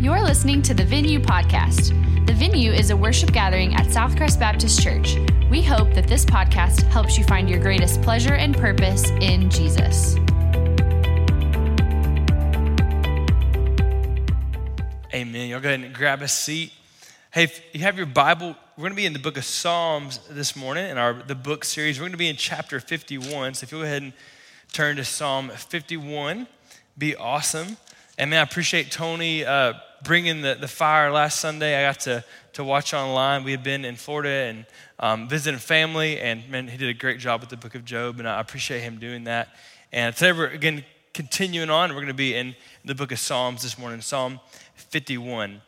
You're listening to the Venue Podcast. The Venue is a worship gathering at Southcrest Baptist Church. We hope that this podcast helps you find your greatest pleasure and purpose in Jesus. Amen. Y'all go ahead and grab a seat. Hey, if you have your Bible, we're going to be in the book of Psalms this morning in our the book series. We're going to be in chapter 51. So if you'll go ahead and turn to Psalm 51, be awesome. And man, I appreciate Tony uh, bringing the, the fire last Sunday. I got to, to watch online. We had been in Florida and um, visiting family, and man, he did a great job with the book of Job, and I appreciate him doing that. And today we're again continuing on. We're going to be in the book of Psalms this morning, Psalm 51.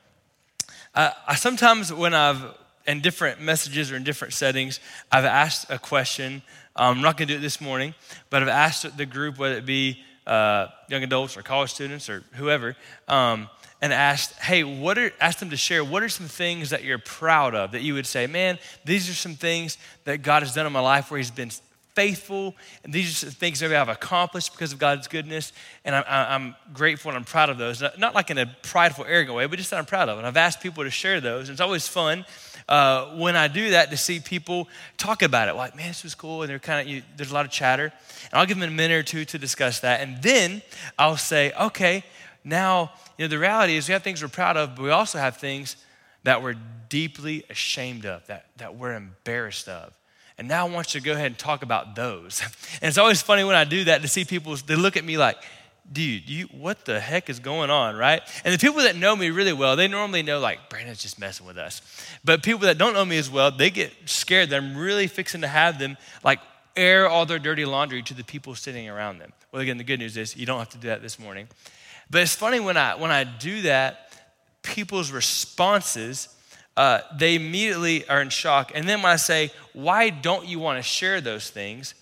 Uh, I sometimes, when I've in different messages or in different settings, I've asked a question. Um, I'm not going to do it this morning, but I've asked the group, whether it be uh, young adults or college students or whoever, um, and asked, hey, what are, asked them to share, what are some things that you're proud of that you would say, man, these are some things that God has done in my life where He's been faithful, and these are some things that I've accomplished because of God's goodness, and I'm, I'm grateful and I'm proud of those. Not like in a prideful, arrogant way, but just that I'm proud of. And I've asked people to share those, and it's always fun uh, when I do that to see people talk about it. Like, man, this was cool. And they're kind of, there's a lot of chatter. And I'll give them a minute or two to discuss that. And then I'll say, okay, now, you know, the reality is we have things we're proud of, but we also have things that we're deeply ashamed of, that, that we're embarrassed of. And now I want you to go ahead and talk about those. And it's always funny when I do that to see people, they look at me like, dude, you, what the heck is going on, right? And the people that know me really well, they normally know, like, Brandon's just messing with us. But people that don't know me as well, they get scared that I'm really fixing to have them, like, air all their dirty laundry to the people sitting around them. Well, again, the good news is you don't have to do that this morning. But it's funny when I, when I do that, people's responses, uh, they immediately are in shock. And then when I say, why don't you want to share those things?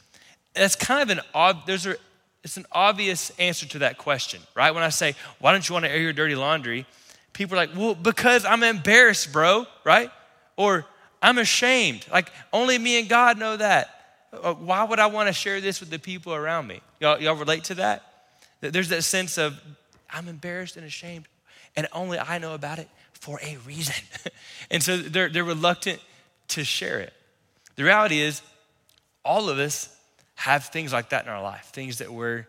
That's kind of an odd, there's a, it's an obvious answer to that question, right? When I say, why don't you want to air your dirty laundry? People are like, well, because I'm embarrassed, bro, right? Or I'm ashamed. Like, only me and God know that. Uh, why would I want to share this with the people around me? Y'all, y'all relate to that? There's that sense of, I'm embarrassed and ashamed, and only I know about it for a reason. and so they're, they're reluctant to share it. The reality is, all of us have things like that in our life, things that we're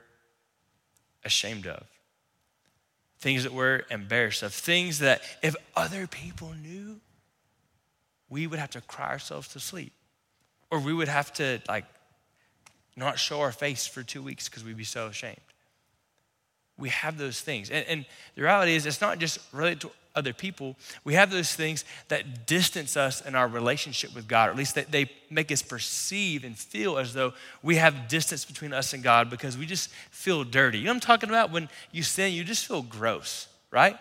ashamed of, things that we're embarrassed of, things that if other people knew, we would have to cry ourselves to sleep. Or we would have to, like, not show our face for two weeks because we'd be so ashamed. We have those things. And, and the reality is, it's not just related to other people, we have those things that distance us in our relationship with God, or at least that they make us perceive and feel as though we have distance between us and God because we just feel dirty. You know what I'm talking about? When you sin, you just feel gross, right?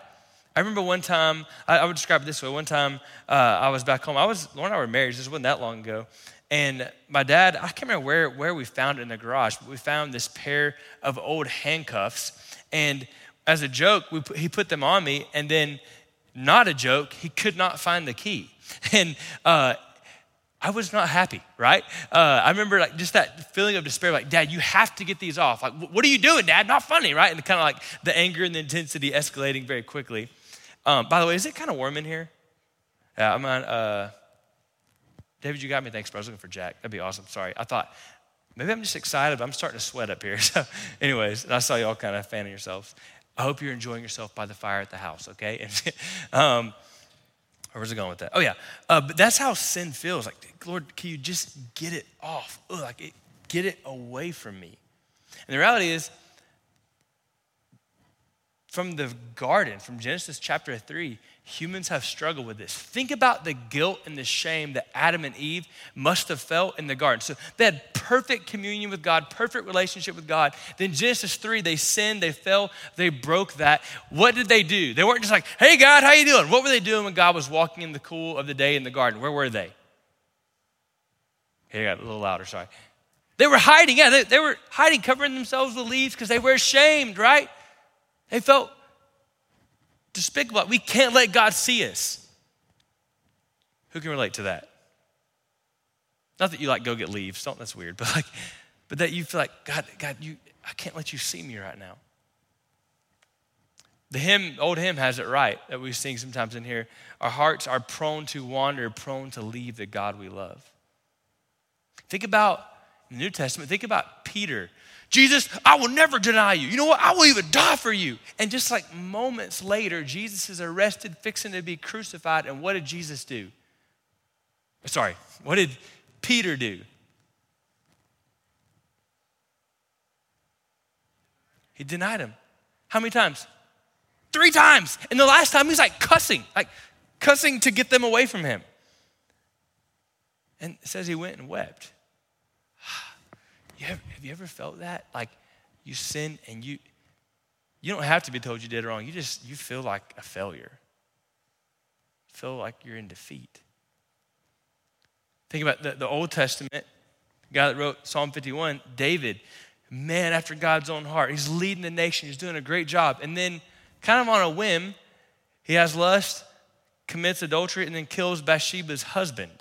I remember one time, I, I would describe it this way. One time uh, I was back home. I was, Lauren and I were married, this wasn't that long ago. And my dad, I can't remember where, where we found it in the garage, but we found this pair of old handcuffs. And as a joke, put, he put them on me, and then not a joke, he could not find the key. And uh, I was not happy, right? Uh, I remember like just that feeling of despair, like, Dad, you have to get these off. Like, what are you doing, Dad? Not funny, right? And kind of like the anger and the intensity escalating very quickly. Um, by the way, is it kind of warm in here? Yeah, I'm on. Uh, David, you got me. Thanks, bro. I was looking for Jack. That'd be awesome. Sorry. I thought maybe I'm just excited, but I'm starting to sweat up here. So, anyways, I saw y'all kind of fanning yourselves. I hope you're enjoying yourself by the fire at the house, okay? um, where's it going with that? Oh, yeah. Uh, but that's how sin feels. Like, Lord, can you just get it off? Ugh, like, it, get it away from me. And the reality is, from the garden, from Genesis chapter 3, humans have struggled with this. Think about the guilt and the shame that Adam and Eve must have felt in the garden. So they had perfect communion with God, perfect relationship with God. Then Genesis 3, they sinned, they fell, they broke that. What did they do? They weren't just like, hey God, how you doing? What were they doing when God was walking in the cool of the day in the garden? Where were they? Here, I got a little louder, sorry. They were hiding, yeah, they, they were hiding, covering themselves with leaves because they were ashamed, right? They felt despicable. We can't let God see us. Who can relate to that? Not that you like go get leaves, don't that's weird, but like, but that you feel like, God, God, you I can't let you see me right now. The hymn, old hymn has it right that we sing sometimes in here. Our hearts are prone to wander, prone to leave the God we love. Think about the New Testament, think about Peter. Jesus, I will never deny you. You know what? I will even die for you. And just like moments later, Jesus is arrested, fixing to be crucified. And what did Jesus do? Sorry, what did Peter do? He denied him. How many times? Three times. And the last time he's like cussing, like cussing to get them away from him. And it says he went and wept. You ever, have you ever felt that? Like you sin and you you don't have to be told you did wrong. You just you feel like a failure. Feel like you're in defeat. Think about the, the Old Testament, the guy that wrote Psalm 51, David, man after God's own heart. He's leading the nation, he's doing a great job. And then, kind of on a whim, he has lust, commits adultery, and then kills Bathsheba's husband.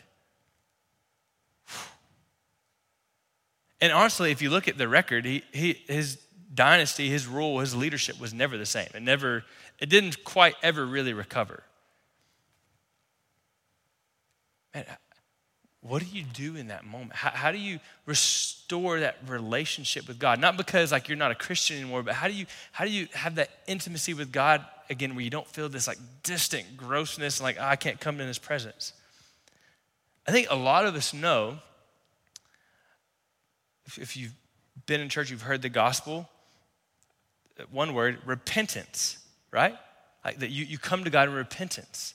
And honestly, if you look at the record, he, he, his dynasty, his rule, his leadership was never the same. It never, it didn't quite ever really recover. Man, what do you do in that moment? How, how, do you restore that relationship with God? Not because like you're not a Christian anymore, but how do you how do you have that intimacy with God again where you don't feel this like distant grossness and like oh, I can't come in his presence? I think a lot of us know if, you've been in church, you've heard the gospel. One word, repentance, right? Like that you, you come to God in repentance.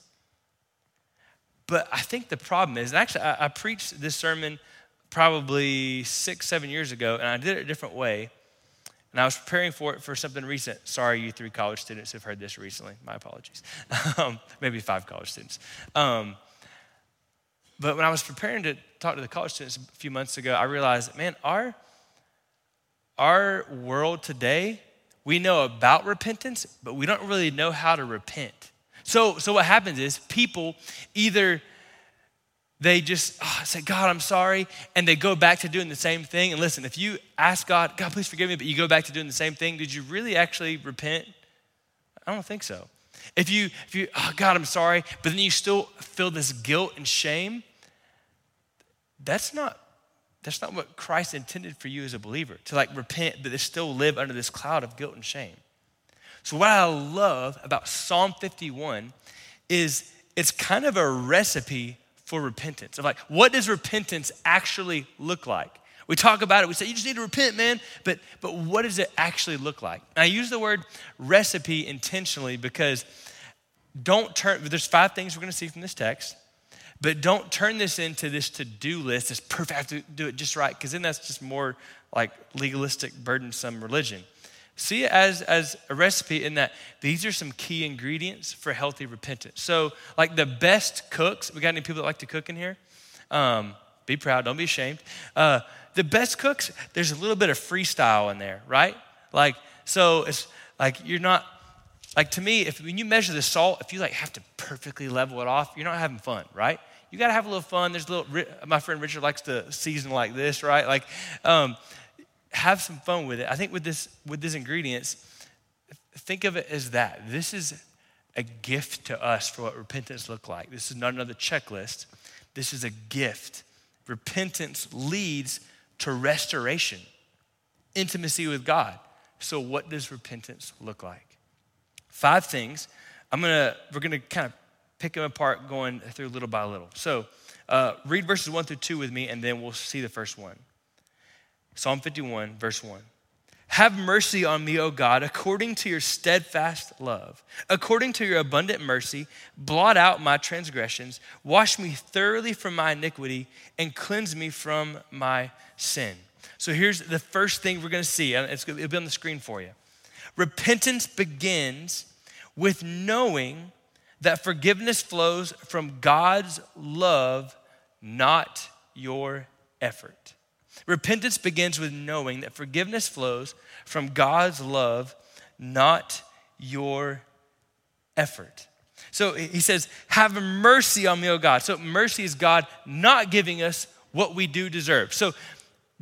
But I think the problem is, and actually, I, I preached this sermon probably six, seven years ago, and I did it a different way. And I was preparing for it for something recent. Sorry, you three college students have heard this recently. My apologies. Um, maybe five college students. Um, but when I was preparing to talk to the college students a few months ago, I realized, man, our, our world today, we know about repentance, but we don't really know how to repent. So, so what happens is people either they just oh, say, God, I'm sorry, and they go back to doing the same thing. And listen, if you ask God, God, please forgive me, but you go back to doing the same thing, did you really actually repent? I don't think so. If you, if you, oh God, I'm sorry, but then you still feel this guilt and shame, that's not, that's not what Christ intended for you as a believer, to like repent, but to still live under this cloud of guilt and shame. So, what I love about Psalm 51 is it's kind of a recipe for repentance. Of like, what does repentance actually look like? We talk about it, we say, you just need to repent, man. But, but what does it actually look like? And I use the word recipe intentionally because don't turn, there's five things we're gonna see from this text. But don't turn this into this to do list, this perfect, I have to do it just right, because then that's just more like legalistic, burdensome religion. See it as, as a recipe in that these are some key ingredients for healthy repentance. So, like the best cooks, we got any people that like to cook in here? Um, be proud, don't be ashamed. Uh, the best cooks, there's a little bit of freestyle in there, right? Like, so it's like you're not, like to me, if when you measure the salt, if you like have to perfectly level it off, you're not having fun, right? You got to have a little fun. There's a little. My friend Richard likes to season like this, right? Like, um, have some fun with it. I think with this with these ingredients, think of it as that. This is a gift to us for what repentance look like. This is not another checklist. This is a gift. Repentance leads to restoration, intimacy with God. So, what does repentance look like? Five things. I'm gonna we're gonna kind of pick them apart, going through little by little. So, uh, read verses one through two with me, and then we'll see the first one. Psalm 51, verse 1. Have mercy on me, O God, according to your steadfast love. According to your abundant mercy, blot out my transgressions, wash me thoroughly from my iniquity, and cleanse me from my sin. So here's the first thing we're gonna see. Uh, it's, it'll be on the screen for you. Repentance begins with knowing that forgiveness flows from God's love, not your effort. Repentance begins with knowing that forgiveness flows from God's love, not your effort. So he says, Have mercy on me, O God. So mercy is God not giving us what we do deserve. So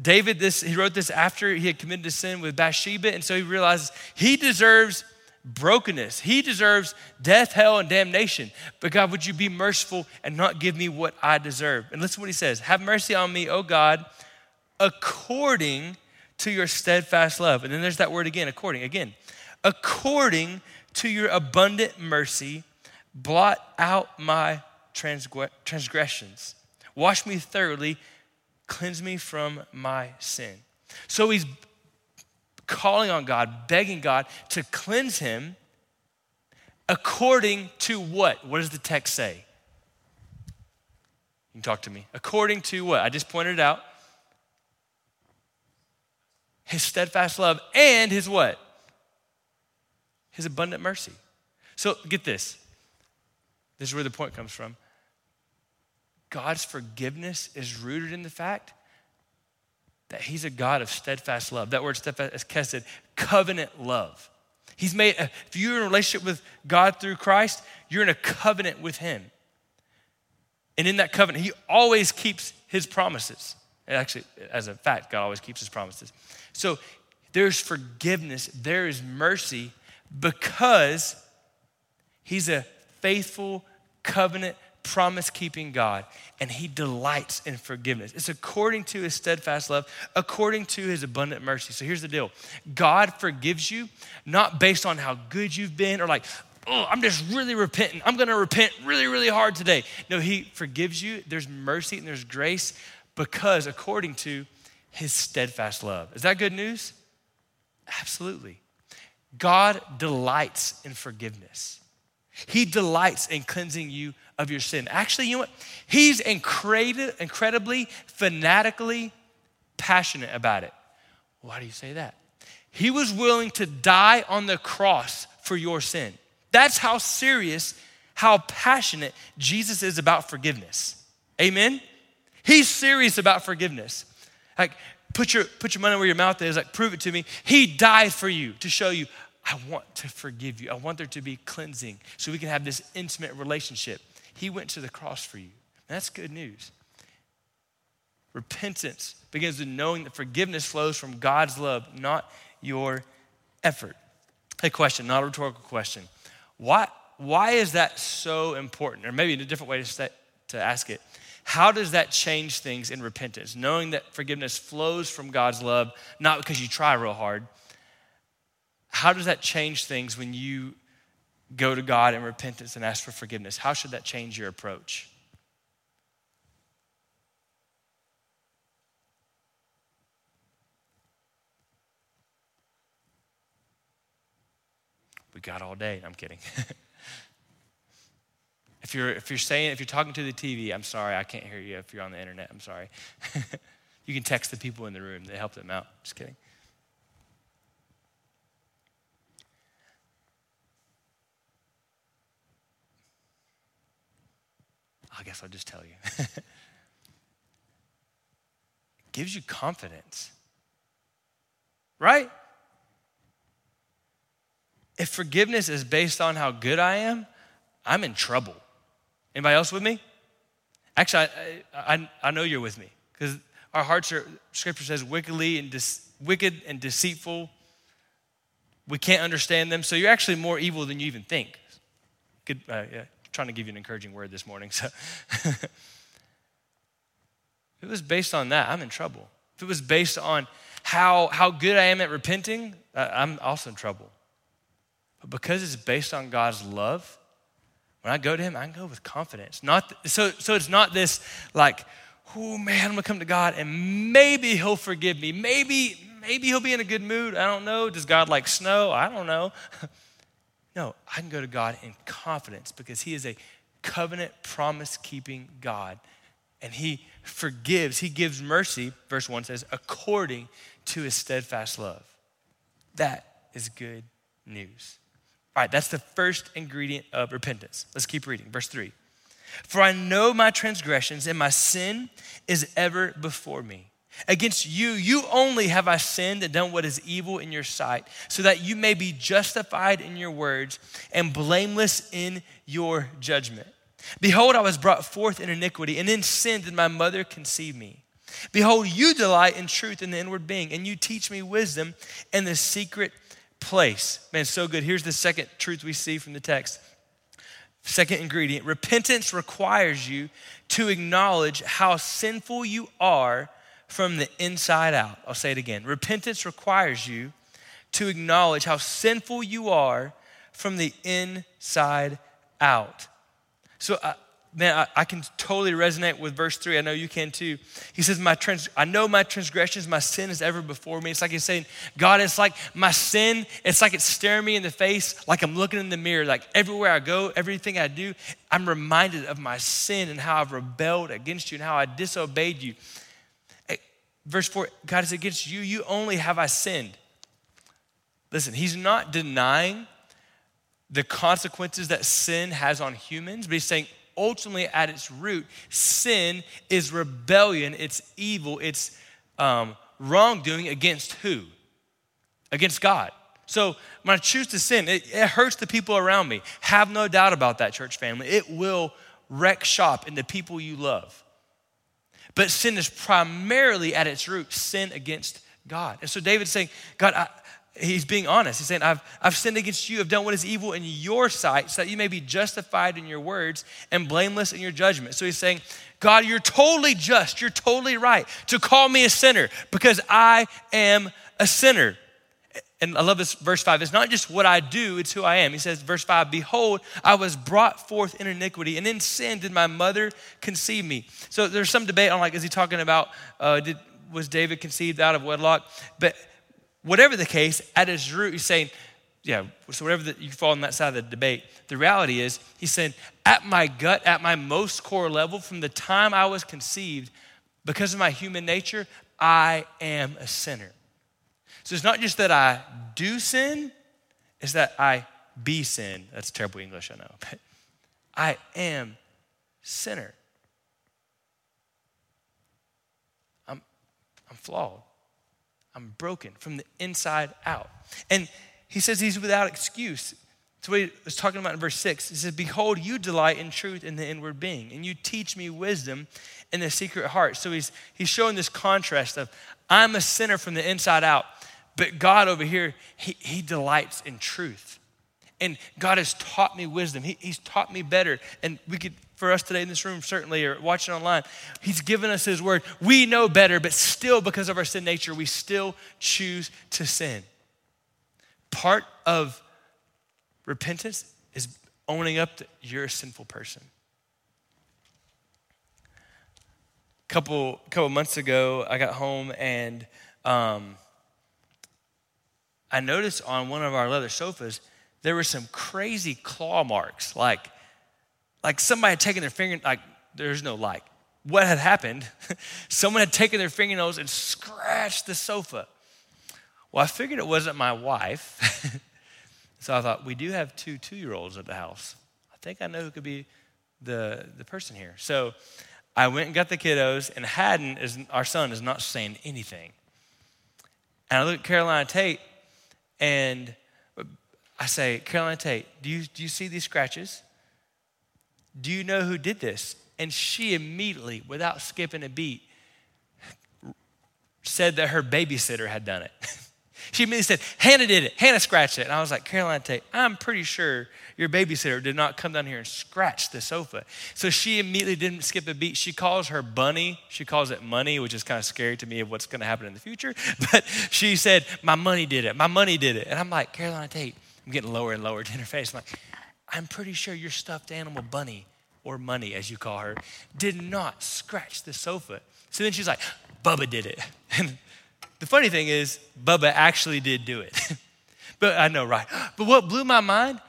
David, this he wrote this after he had committed a sin with Bathsheba, and so he realizes he deserves brokenness. He deserves death, hell, and damnation. But God, would you be merciful and not give me what I deserve? And listen to what he says Have mercy on me, O God, according to your steadfast love. And then there's that word again, according. Again, according to your abundant mercy, blot out my transgressions. Wash me thoroughly, cleanse me from my sin. So he's calling on God, begging God to cleanse him according to what? What does the text say? You can talk to me. According to what? I just pointed it out. His steadfast love and his what? His abundant mercy. So get this. This is where the point comes from. God's forgiveness is rooted in the fact that He's a God of steadfast love. That word steadfast, as Kes said, covenant love. He's made, if you're in a relationship with God through Christ, you're in a covenant with Him. And in that covenant, He always keeps His promises. Actually, as a fact, God always keeps His promises. So there's forgiveness, there is mercy because He's a faithful covenant promise keeping God, and He delights in forgiveness. It's according to His steadfast love, according to His abundant mercy. So here's the deal God forgives you not based on how good you've been or like, oh, I'm just really repenting. I'm gonna repent really, really hard today. No, He forgives you. There's mercy and there's grace because according to His steadfast love. Is that good news? Absolutely. God delights in forgiveness. He delights in cleansing you of your sin. Actually, you know what? He's incredibly, fanatically passionate about it. Why do you say that? He was willing to die on the cross for your sin. That's how serious, how passionate Jesus is about forgiveness. Amen? He's serious about forgiveness. Like, put your, put your money where your mouth is, like, prove it to me. He died for you to show you, I want to forgive you. I want there to be cleansing so we can have this intimate relationship. He went to the cross for you. That's good news. Repentance begins with knowing that forgiveness flows from God's love, not your effort. A question, not a rhetorical question. Why, why is that so important? Or maybe in a different way to, to ask it. How does that change things in repentance? Knowing that forgiveness flows from God's love, not because you try real hard. How does that change things when you go to God in repentance and ask for forgiveness? How should that change your approach? We got all day. I'm kidding. if you're if you're saying if you're talking to the TV, I'm sorry, I can't hear you. If you're on the internet, I'm sorry. you can text the people in the room. They help them out. Just kidding. I guess I'll just tell you. gives you confidence. Right? If forgiveness is based on how good I am, I'm in trouble. Anybody else with me? Actually, I, I, I know you're with me because our hearts are, scripture says, wickedly and dis, wicked and deceitful. We can't understand them. So you're actually more evil than you even think. Good, uh, yeah trying to give you an encouraging word this morning. So if it was based on that, I'm in trouble. If it was based on how, how good I am at repenting, I'm also in trouble. But because it's based on God's love, when I go to Him, I can go with confidence. Not so, so it's not this like, oh man, I'm gonna come to God and maybe He'll forgive me. Maybe, maybe He'll be in a good mood. I don't know. Does God like snow? I don't know. No, I can go to God in confidence because He is a covenant promise keeping God. And He forgives, He gives mercy, verse 1 says, according to His steadfast love. That is good news. All right, that's the first ingredient of repentance. Let's keep reading. Verse 3 For I know my transgressions, and my sin is ever before me. Against you, you only have I sinned and done what is evil in your sight, so that you may be justified in your words and blameless in your judgment. Behold, I was brought forth in iniquity, and in sin did my mother conceive me. Behold, you delight in truth in the inward being, and you teach me wisdom and the secret place. Man, so good. Here's the second truth we see from the text. Second ingredient repentance requires you to acknowledge how sinful you are from the inside out. I'll say it again. Repentance requires you to acknowledge how sinful you are from the inside out. So, uh, man, I, I, can totally resonate with verse three. I know you can too. He says, "My trans- I know my transgressions, my sin is ever before me." It's like he's saying, "God, it's like my sin. It's like it's staring me in the face, like I'm looking in the mirror. Like everywhere I go, everything I do, I'm reminded of my sin and how I've rebelled against you and how I disobeyed you." Verse four, God is against you. You only have I sinned. Listen, He's not denying the consequences that sin has on humans, but He's saying ultimately at its root, sin is rebellion, it's evil, it's um, wrongdoing against who? Against God. So when I choose to sin, it, it hurts the people around me. Have no doubt about that, church family. It will wreck shop in the people you love. But sin is primarily at its root sin against God. And so David's saying, God, I, he's being honest. He's saying, I've, I've sinned against you. I've done what is evil in your sight so that you may be justified in your words and blameless in your judgment. So he's saying, God, you're totally just. You're totally right to call me a sinner because I am a sinner. And I love this verse five. It's not just what I do, it's who I am. He says, verse five, Behold, I was brought forth in iniquity, and in sin did my mother conceive me. So there's some debate on like, is he talking about, uh, did, was David conceived out of wedlock? But whatever the case, at his root, he's saying, yeah, so whatever the, you fall on that side of the debate, the reality is, he's saying, at my gut, at my most core level, from the time I was conceived, because of my human nature, I am a sinner. So it's not just that I do sin, it's that I be sin. That's terrible English, I know, but I am sinner. I'm, I'm flawed. I'm broken from the inside out. And he says he's without excuse. That's what he was talking about in verse 6. He says, Behold, you delight in truth in the inward being, and you teach me wisdom in the secret heart. So he's, he's showing this contrast of, I'm a sinner from the inside out, but God over here, he, he delights in truth. And God has taught me wisdom. He, he's taught me better. And we could for us today in this room, certainly, or watching online. He's given us His word. We know better, but still, because of our sin nature, we still choose to sin. Part of repentance is owning up that you're a sinful person. A couple, couple months ago, I got home and um, I noticed on one of our leather sofas, there were some crazy claw marks, like like somebody had taken their finger, like there's no like. What had happened? Someone had taken their fingernails and scratched the sofa. Well, I figured it wasn't my wife. so I thought, we do have two two year olds at the house. I think I know who could be the, the person here. So I went and got the kiddos, and Haddon, is, our son, is not saying anything. And I look at Carolina Tate, and I say, Carolina Tate, do you, do you see these scratches? Do you know who did this? And she immediately, without skipping a beat, said that her babysitter had done it. she immediately said, Hannah did it. Hannah scratched it. And I was like, Caroline Tate, I'm pretty sure your babysitter did not come down here and scratch the sofa. So she immediately didn't skip a beat. She calls her bunny, she calls it money, which is kind of scary to me of what's going to happen in the future. But she said, My money did it. My money did it. And I'm like, Caroline Tate, I'm getting lower and lower to her face. I'm like, I'm pretty sure your stuffed animal bunny, or money as you call her, did not scratch the sofa. So then she's like, Bubba did it. And the funny thing is, Bubba actually did do it. but I know, right? But what blew my mind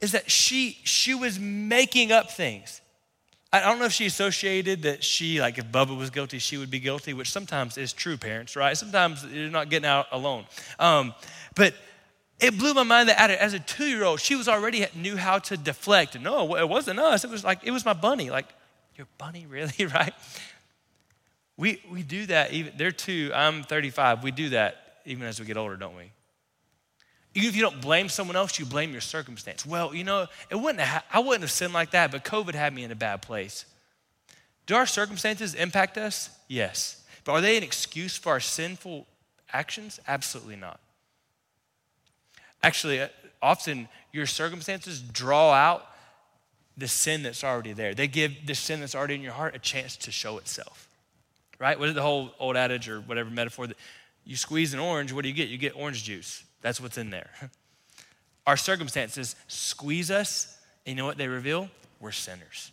is that she she was making up things. I don't know if she associated that she, like, if Bubba was guilty, she would be guilty, which sometimes is true, parents, right? Sometimes you're not getting out alone. Um, but it blew my mind that as a two year old, she was already knew how to deflect. No, it wasn't us. It was like, it was my bunny. Like, your bunny, really, right? We, we do that even, they're two, I'm 35. We do that even as we get older, don't we? Even if you don't blame someone else, you blame your circumstance. Well, you know, it wouldn't have, I wouldn't have sinned like that, but COVID had me in a bad place. Do our circumstances impact us? Yes. But are they an excuse for our sinful actions? Absolutely not. Actually, uh, often your circumstances draw out the sin that's already there. They give the sin that's already in your heart a chance to show itself. Right? What is the whole old adage or whatever metaphor that you squeeze an orange, what do you get? You get orange juice. That's what's in there. Our circumstances squeeze us, and you know what they reveal? We're sinners.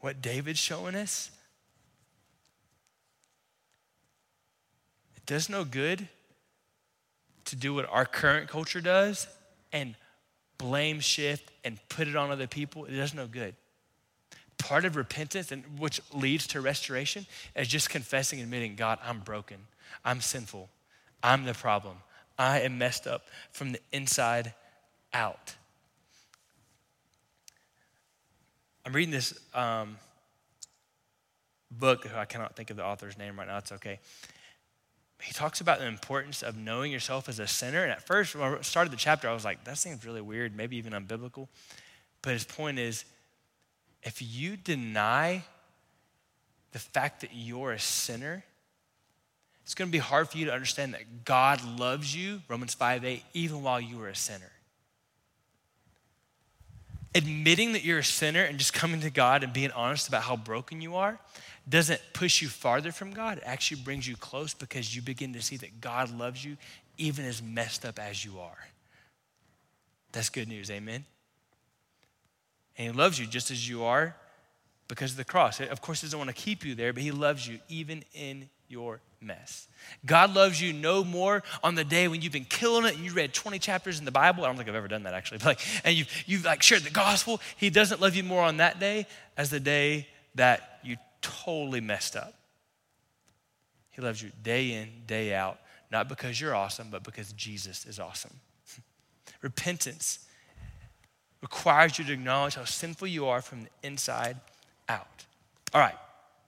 What David's showing us, it does no good to do what our current culture does and blame shift and put it on other people. It does no good. Part of repentance, and which leads to restoration, is just confessing and admitting, God, I'm broken. I'm sinful. I'm the problem. I am messed up from the inside out. I'm reading this um, book. I cannot think of the author's name right now. It's okay. He talks about the importance of knowing yourself as a sinner. And at first, when I started the chapter, I was like, that seems really weird, maybe even unbiblical. But his point is if you deny the fact that you're a sinner, it's going to be hard for you to understand that God loves you, Romans 5 8, even while you were a sinner. Admitting that you're a sinner and just coming to God and being honest about how broken you are doesn't push you farther from God. It actually brings you close because you begin to see that God loves you even as messed up as you are. That's good news, amen? And He loves you just as you are because of the cross. Of course, He doesn't want to keep you there, but He loves you even in your mess. God loves you no more on the day when you've been killing it and you read 20 chapters in the Bible. I don't think I've ever done that actually. But like, and you've, you've like shared the gospel. He doesn't love you more on that day as the day that you totally messed up. He loves you day in, day out, not because you're awesome, but because Jesus is awesome. Repentance requires you to acknowledge how sinful you are from the inside out. All right,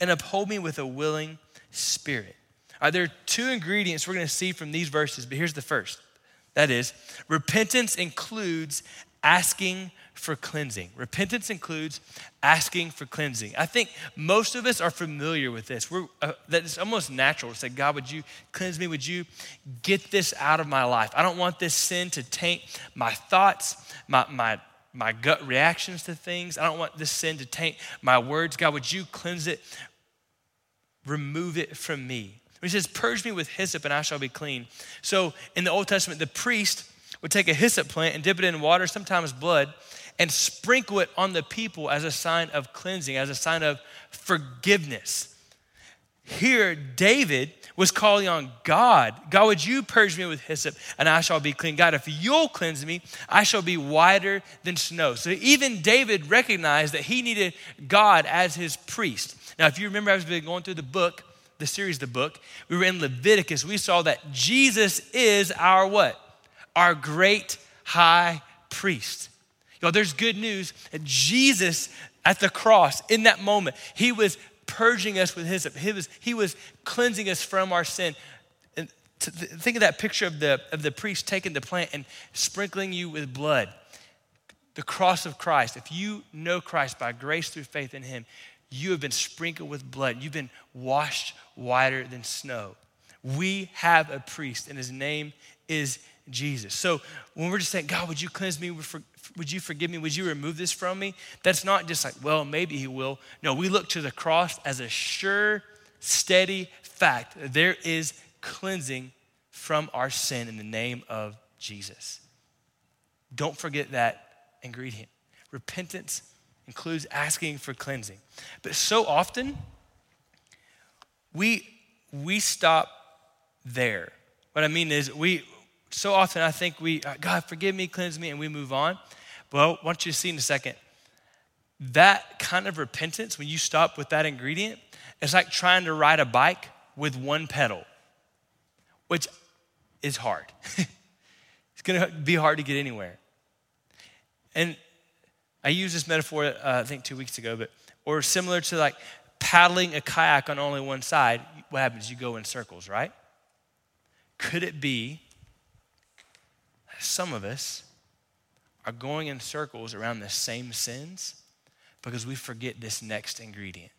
and uphold me with a willing spirit. Right, there are two ingredients we're going to see from these verses, but here's the first. That is, repentance includes asking for cleansing. Repentance includes asking for cleansing. I think most of us are familiar with this. We're, uh, that it's almost natural to say, God, would you cleanse me? Would you get this out of my life? I don't want this sin to taint my thoughts, my, my, my gut reactions to things. I don't want this sin to taint my words. God, would you cleanse it? Remove it from me. He says, Purge me with hyssop and I shall be clean. So in the Old Testament, the priest would take a hyssop plant and dip it in water, sometimes blood, and sprinkle it on the people as a sign of cleansing, as a sign of forgiveness. Here, David was calling on God God, would you purge me with hyssop and I shall be clean? God, if you'll cleanse me, I shall be whiter than snow. So even David recognized that he needed God as his priest. Now, if you remember, we've been going through the book, the series, the book, we were in Leviticus. We saw that Jesus is our what? Our great high priest. Y'all, there's good news that Jesus at the cross, in that moment, he was purging us with his, he was, he was cleansing us from our sin. And think of that picture of the, of the priest taking the plant and sprinkling you with blood. The cross of Christ. If you know Christ by grace through faith in him, you have been sprinkled with blood. You've been washed whiter than snow. We have a priest, and his name is Jesus. So when we're just saying, God, would you cleanse me? Would you forgive me? Would you remove this from me? That's not just like, well, maybe he will. No, we look to the cross as a sure, steady fact. There is cleansing from our sin in the name of Jesus. Don't forget that ingredient. Repentance includes asking for cleansing. But so often, we, we stop there. What I mean is, we so often I think we, uh, God, forgive me, cleanse me, and we move on. Well, I want you to see in a second, that kind of repentance, when you stop with that ingredient, it's like trying to ride a bike with one pedal, which is hard. It's going to be hard to get anywhere. And I used this metaphor, uh, I think, two weeks ago, but or similar to like paddling a kayak on only one side. What happens? You go in circles, right? Could it be some of us are going in circles around the same sins because we forget this next ingredient?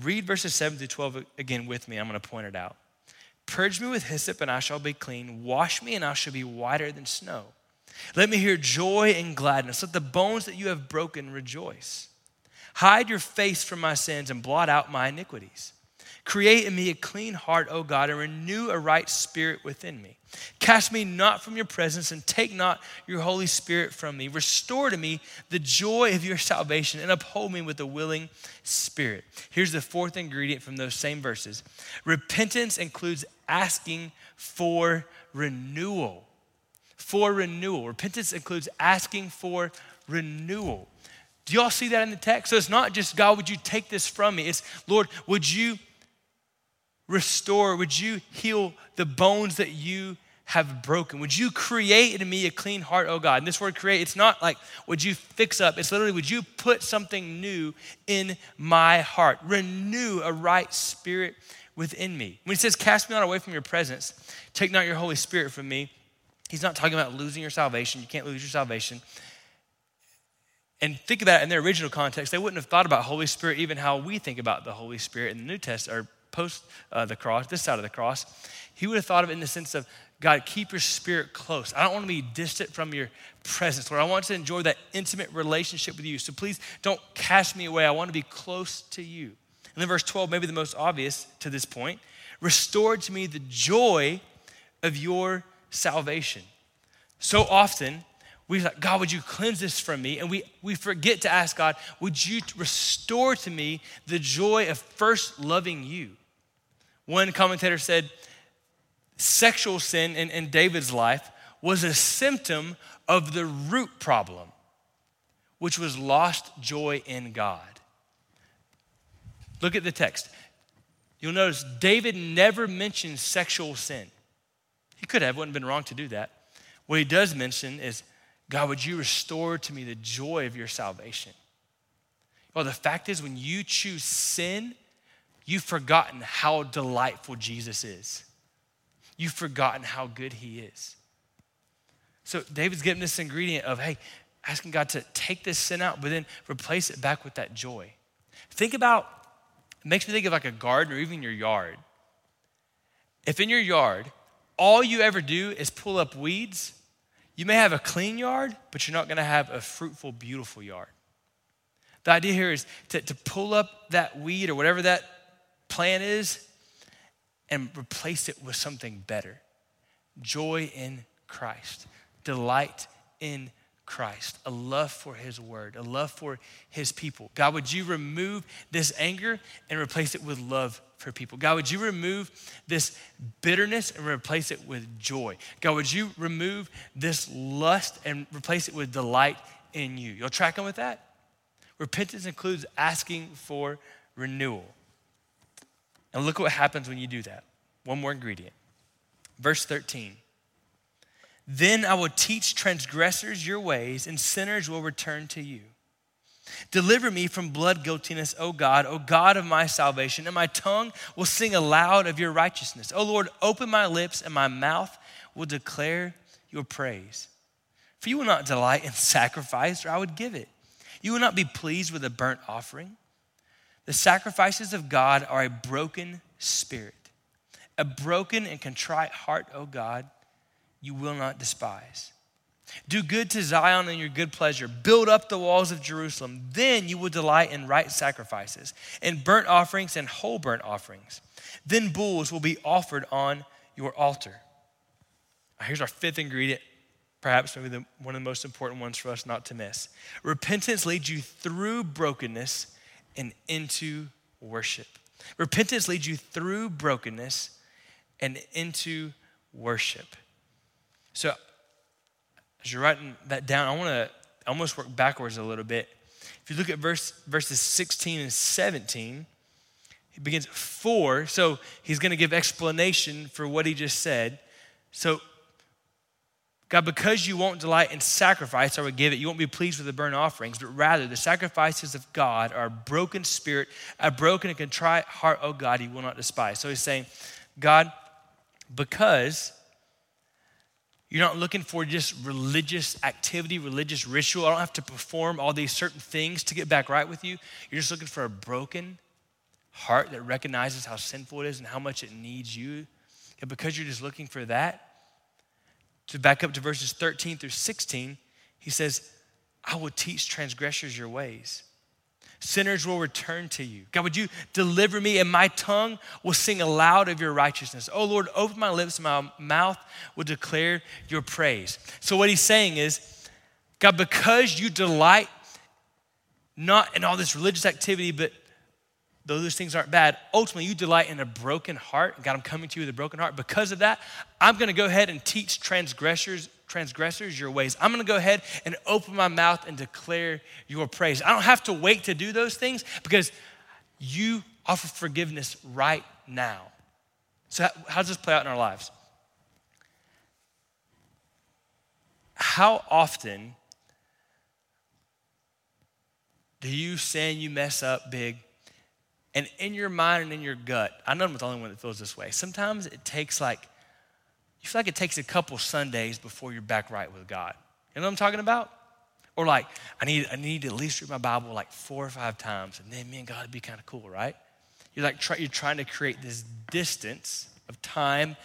Read verses 7 through 12 again with me. I'm going to point it out. Purge me with hyssop, and I shall be clean. Wash me, and I shall be whiter than snow. Let me hear joy and gladness. Let the bones that you have broken rejoice. Hide your face from my sins and blot out my iniquities. Create in me a clean heart, O God, and renew a right spirit within me. Cast me not from your presence and take not your Holy Spirit from me. Restore to me the joy of your salvation and uphold me with a willing spirit. Here's the fourth ingredient from those same verses repentance includes asking for renewal. For renewal. Repentance includes asking for renewal. Do y'all see that in the text? So it's not just, God, would you take this from me? It's, Lord, would you restore? Would you heal the bones that you have broken? Would you create in me a clean heart, oh God? And this word create, it's not like would you fix up, it's literally would you put something new in my heart? Renew a right spirit within me. When he says, Cast me not away from your presence, take not your Holy Spirit from me, he's not talking about losing your salvation. You can't lose your salvation. And think about it in their original context, they wouldn't have thought about Holy Spirit even how we think about the Holy Spirit in the New Testament or post uh, the cross, this side of the cross. He would have thought of it in the sense of, God, keep your spirit close. I don't want to be distant from your presence, Lord. I want to enjoy that intimate relationship with you. So please don't cast me away. I want to be close to you. And then verse 12, maybe the most obvious to this point restore to me the joy of your salvation. So often, we like, God, would you cleanse this from me? And we, we forget to ask God, would you restore to me the joy of first loving you? One commentator said, sexual sin in, in David's life was a symptom of the root problem, which was lost joy in God. Look at the text. You'll notice David never mentions sexual sin. He could have, wouldn't have been wrong to do that. What he does mention is, God, would you restore to me the joy of your salvation? Well, the fact is, when you choose sin, you've forgotten how delightful Jesus is. You've forgotten how good he is. So David's getting this ingredient of, hey, asking God to take this sin out, but then replace it back with that joy. Think about, it makes me think of like a garden or even your yard. If in your yard, all you ever do is pull up weeds, you may have a clean yard, but you're not gonna have a fruitful, beautiful yard. The idea here is to, to pull up that weed or whatever that plant is and replace it with something better joy in Christ, delight in Christ, a love for His word, a love for His people. God, would you remove this anger and replace it with love for people? God, would you remove this bitterness and replace it with joy? God, would you remove this lust and replace it with delight in you? You'll track on with that? Repentance includes asking for renewal. And look what happens when you do that. One more ingredient. Verse 13. Then I will teach transgressors your ways, and sinners will return to you. Deliver me from blood guiltiness, O God, O God of my salvation, and my tongue will sing aloud of your righteousness. O Lord, open my lips, and my mouth will declare your praise. For you will not delight in sacrifice, or I would give it. You will not be pleased with a burnt offering. The sacrifices of God are a broken spirit, a broken and contrite heart, O God, you will not despise. Do good to Zion in your good pleasure. Build up the walls of Jerusalem. Then you will delight in right sacrifices, in burnt offerings and whole burnt offerings. Then bulls will be offered on your altar. Here's our fifth ingredient, perhaps maybe the, one of the most important ones for us not to miss. Repentance leads you through brokenness and into worship. Repentance leads you through brokenness and into worship. So, as you're writing that down, I want to almost work backwards a little bit. If you look at verse, verses 16 and 17, he begins for, so he's going to give explanation for what he just said. So, God, because you won't delight in sacrifice, I would give it. You won't be pleased with the burnt offerings, but rather the sacrifices of God are a broken spirit, a broken and contrite heart, oh God, He will not despise. So He's saying, God, because you're not looking for just religious activity, religious ritual. I don't have to perform all these certain things to get back right with you. You're just looking for a broken heart that recognizes how sinful it is and how much it needs you. And because you're just looking for that, to back up to verses 13 through 16, he says, I will teach transgressors your ways. Sinners will return to you. God, would you deliver me, and my tongue will sing aloud of your righteousness. Oh Lord, open my lips, my mouth will declare your praise. So, what he's saying is, God, because you delight not in all this religious activity, but though those things aren't bad, ultimately you delight in a broken heart. God, I'm coming to you with a broken heart. Because of that, I'm going to go ahead and teach transgressors transgressors your ways. I'm going to go ahead and open my mouth and declare your praise. I don't have to wait to do those things because you offer forgiveness right now. So how does this play out in our lives? How often do you sin, you mess up big, and in your mind and in your gut, I know I'm the only one that feels this way. Sometimes it takes like, you feel like it takes a couple Sundays before you're back right with God. You know what I'm talking about? Or like, I need, I need to at least read my Bible like four or five times, and then me and God would be kind of cool, right? You're like, try, you're trying to create this distance of time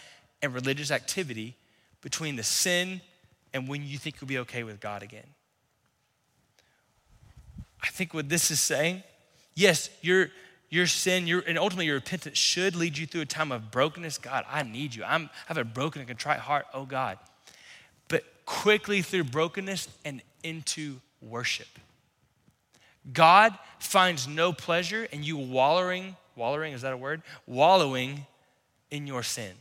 and religious activity between the sin and when you think you'll be okay with God again. I think what this is saying, yes, you're your sin, your, and ultimately your repentance should lead you through a time of brokenness. God, I need you. I'm, I have a broken and contrite heart, oh God. But quickly through brokenness and into worship. God finds no pleasure in you wallowing, wallowing, is that a word? Wallowing in your sin.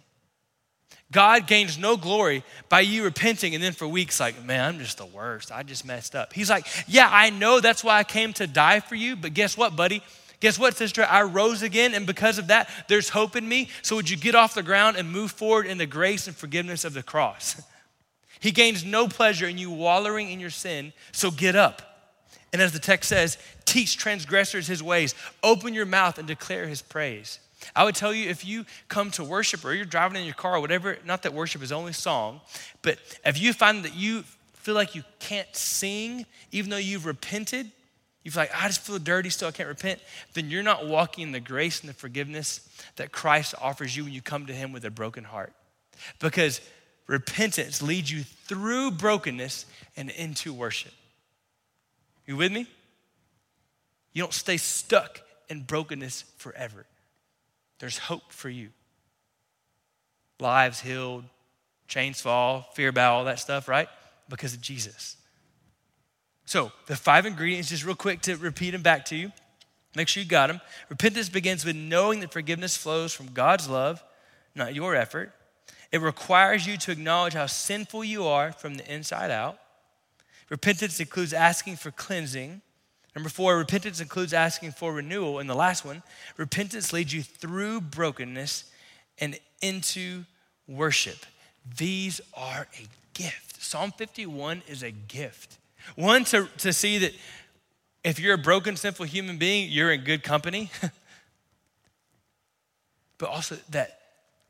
God gains no glory by you repenting and then for weeks, like, man, I'm just the worst. I just messed up. He's like, yeah, I know that's why I came to die for you, but guess what, buddy? Guess what, sister? I rose again, and because of that, there's hope in me. So, would you get off the ground and move forward in the grace and forgiveness of the cross? He gains no pleasure in you wallowing in your sin, so get up. And as the text says, teach transgressors his ways, open your mouth and declare his praise. I would tell you if you come to worship or you're driving in your car or whatever, not that worship is only song, but if you find that you feel like you can't sing, even though you've repented, you feel like, I just feel dirty still, I can't repent, then you're not walking in the grace and the forgiveness that Christ offers you when you come to Him with a broken heart. Because repentance leads you through brokenness and into worship. You with me? You don't stay stuck in brokenness forever. There's hope for you. Lives healed, chains fall, fear bow, all that stuff, right? Because of Jesus. So, the five ingredients, just real quick to repeat them back to you. Make sure you got them. Repentance begins with knowing that forgiveness flows from God's love, not your effort. It requires you to acknowledge how sinful you are from the inside out. Repentance includes asking for cleansing. Number four, repentance includes asking for renewal. And the last one, repentance leads you through brokenness and into worship. These are a gift. Psalm 51 is a gift. One, to, to see that if you're a broken, sinful human being, you're in good company. but also that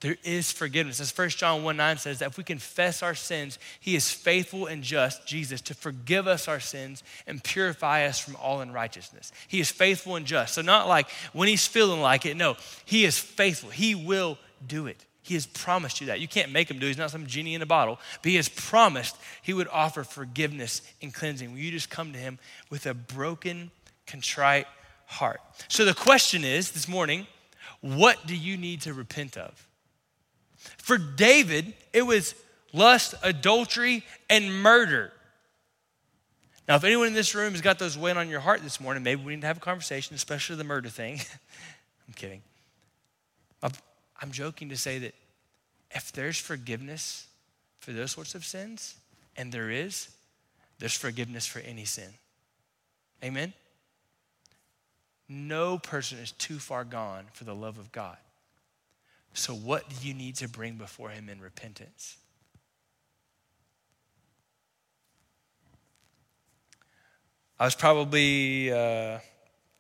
there is forgiveness. As 1 John 1 9 says, that if we confess our sins, he is faithful and just, Jesus, to forgive us our sins and purify us from all unrighteousness. He is faithful and just. So, not like when he's feeling like it, no, he is faithful. He will do it. He has promised you that. You can't make him do it. He's not some genie in a bottle. But he has promised he would offer forgiveness and cleansing. Will you just come to him with a broken, contrite heart? So the question is this morning, what do you need to repent of? For David, it was lust, adultery, and murder. Now, if anyone in this room has got those weighing on your heart this morning, maybe we need to have a conversation, especially the murder thing. I'm kidding. I'm joking to say that if there's forgiveness for those sorts of sins, and there is, there's forgiveness for any sin. Amen? No person is too far gone for the love of God. So, what do you need to bring before Him in repentance? I was probably. Uh,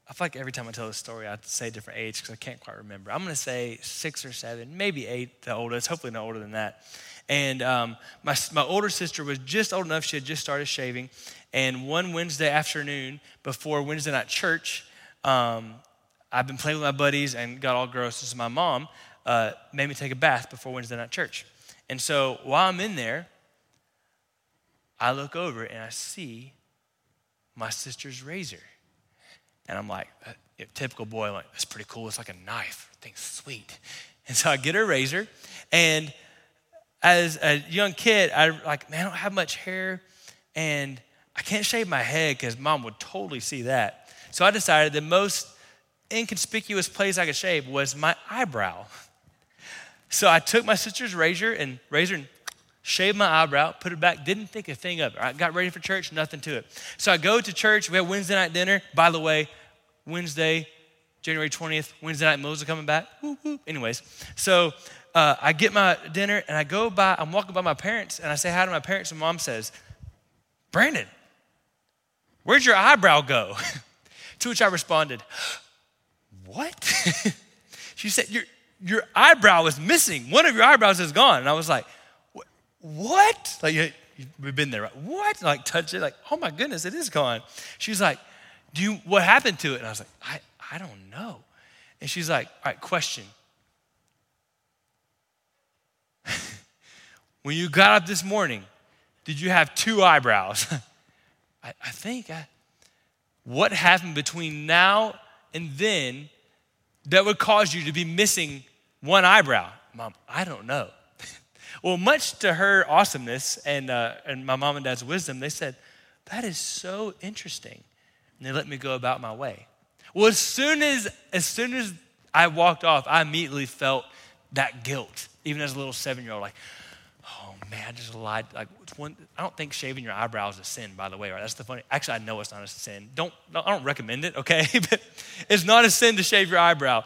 I feel like every time I tell this story, I say a different age because I can't quite remember. I'm going to say six or seven, maybe eight, the oldest, hopefully not older than that. And um, my, my older sister was just old enough, she had just started shaving. And one Wednesday afternoon before Wednesday night church, um, I've been playing with my buddies and got all gross. So my mom uh, made me take a bath before Wednesday night church. And so while I'm in there, I look over and I see my sister's razor. And I'm like, uh, typical boy, I'm like, that's pretty cool. It's like a knife. Thing's sweet. And so I get her razor. And as a young kid, I like, man, I don't have much hair. And I can't shave my head because mom would totally see that. So I decided the most inconspicuous place I could shave was my eyebrow. So I took my sister's razor and razor and shaved my eyebrow, put it back, didn't think a thing of it. I got ready for church, nothing to it. So I go to church. We have Wednesday night dinner. By the way, Wednesday, January 20th, Wednesday night, Moses coming back. Anyways, so uh, I get my dinner and I go by, I'm walking by my parents and I say hi to my parents, and mom says, Brandon, where'd your eyebrow go? to which I responded, What? she said, Your, your eyebrow is missing. One of your eyebrows is gone. And I was like, What? Like, we've been there, right? What? Like, touch it, like, oh my goodness, it is gone. She's like, Do you, what happened to it? And I was like, I, I don't know. And she's like, All right, question. when you got up this morning, did you have two eyebrows? I, I, think. I, what happened between now and then that would cause you to be missing one eyebrow? Mom, I don't know. well, much to her awesomeness and, uh, and my mom and dad's wisdom, they said, That is so interesting. And they let me go about my way. Well, as soon as, as soon as I walked off, I immediately felt that guilt, even as a little seven year old, like, oh man, I just lied. Like, one, I don't think shaving your eyebrows is a sin, by the way, right? That's the funny. Actually, I know it's not a sin. Don't, I don't recommend it, okay? but it's not a sin to shave your eyebrow.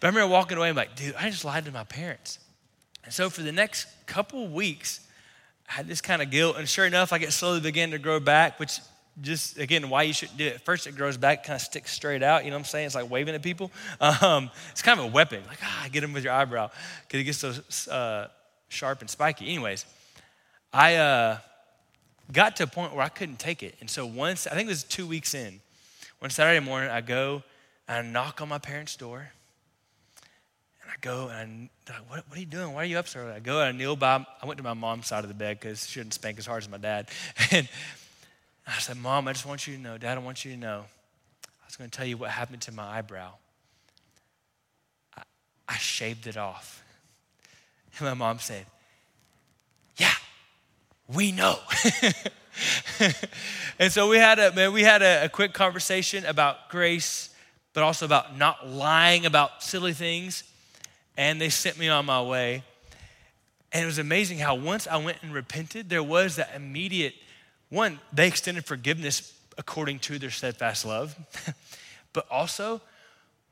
But I remember walking away, I'm like, dude, I just lied to my parents. And so for the next couple weeks, I had this kind of guilt. And sure enough, I get slowly began to grow back, which just again why you shouldn't do it. First, it grows back, kind of sticks straight out. You know what I'm saying? It's like waving at people. Um, it's kind of a weapon. Like ah, get them with your eyebrow because it gets so uh, sharp and spiky. Anyways, I uh, got to a point where I couldn't take it, and so once I think it was two weeks in, one Saturday morning, I go and I knock on my parents' door. And I go and I, what, what, are you doing? Why are you up so early? I go and I kneel by, I went to my mom's side of the bed because she didn't spank as hard as my dad. And I said, Mom, I just want you to know, Dad, I want you to know. I was going to tell you what happened to my eyebrow. I, I shaved it off. And my mom said, Yeah, we know. and so we had a man, we had a, a quick conversation about grace, but also about not lying about silly things. And they sent me on my way. And it was amazing how once I went and repented, there was that immediate one, they extended forgiveness according to their steadfast love, but also,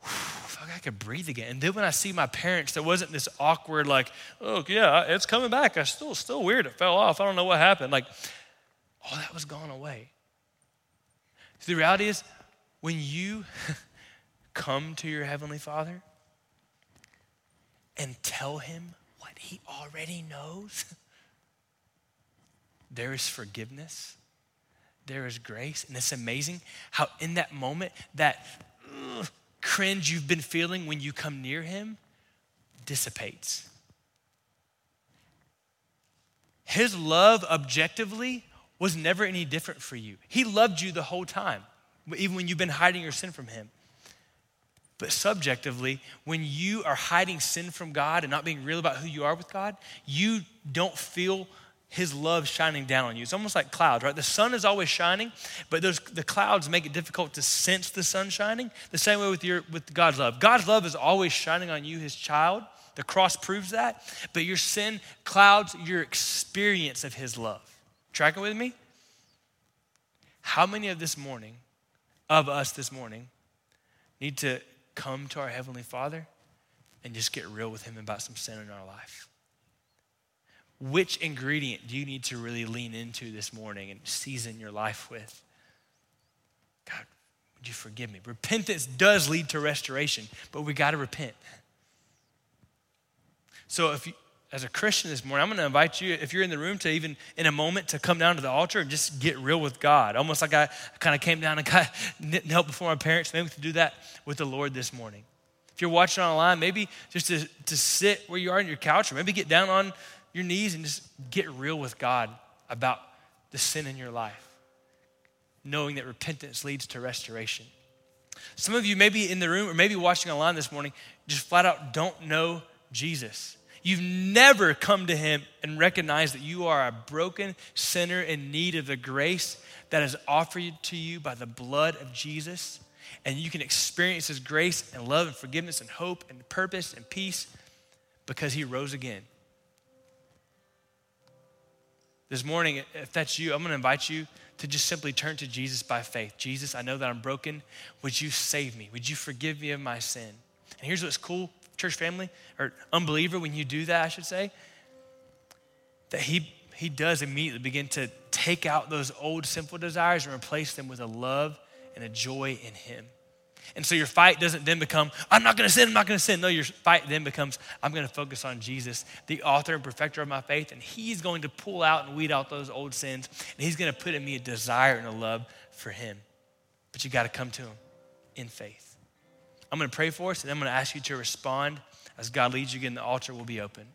whew, I could breathe again. And then when I see my parents, there wasn't this awkward, like, oh, yeah, it's coming back. I still, still weird. It fell off. I don't know what happened. Like, all that was gone away. The reality is, when you come to your Heavenly Father and tell Him what He already knows, there is forgiveness, there is grace. And it's amazing how, in that moment, that ugh, cringe you've been feeling when you come near Him dissipates. His love, objectively, was never any different for you. He loved you the whole time, even when you've been hiding your sin from Him. But subjectively, when you are hiding sin from God and not being real about who you are with God, you don't feel his love shining down on you. It's almost like clouds, right? The sun is always shining, but the clouds make it difficult to sense the sun shining. The same way with, your, with God's love. God's love is always shining on you, his child. The cross proves that. But your sin clouds your experience of his love. Tracking with me? How many of this morning, of us this morning, need to come to our Heavenly Father and just get real with him about some sin in our life? Which ingredient do you need to really lean into this morning and season your life with? God, would you forgive me? Repentance does lead to restoration, but we got to repent. So if you, as a Christian this morning, I'm going to invite you, if you're in the room, to even in a moment to come down to the altar and just get real with God. Almost like I kind of came down and got help before my parents. Maybe we to do that with the Lord this morning. If you're watching online, maybe just to, to sit where you are on your couch, or maybe get down on your knees and just get real with God about the sin in your life, knowing that repentance leads to restoration. Some of you, maybe in the room or maybe watching online this morning, just flat out don't know Jesus. You've never come to Him and recognized that you are a broken sinner in need of the grace that is offered to you by the blood of Jesus. And you can experience His grace and love and forgiveness and hope and purpose and peace because He rose again. This morning, if that's you, I'm going to invite you to just simply turn to Jesus by faith. Jesus, I know that I'm broken. Would you save me? Would you forgive me of my sin? And here's what's cool church family, or unbeliever, when you do that, I should say, that he, he does immediately begin to take out those old sinful desires and replace them with a love and a joy in him. And so your fight doesn't then become, I'm not gonna sin, I'm not gonna sin. No, your fight then becomes, I'm gonna focus on Jesus, the author and perfecter of my faith, and he's going to pull out and weed out those old sins, and he's gonna put in me a desire and a love for him. But you gotta come to him in faith. I'm going to pray for us, and I'm going to ask you to respond as God leads you again. The altar will be open.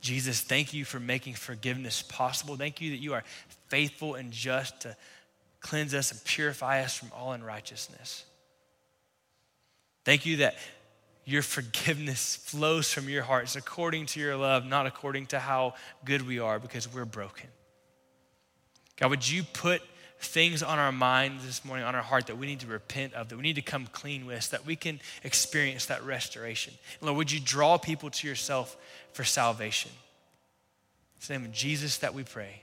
Jesus, thank you for making forgiveness possible. Thank you that you are faithful and just to cleanse us and purify us from all unrighteousness. Thank you that your forgiveness flows from your heart. According to your love, not according to how good we are, because we're broken. God, would you put things on our mind this morning, on our heart that we need to repent of, that we need to come clean with, that we can experience that restoration. Lord, would you draw people to yourself for salvation? It's the name of Jesus that we pray.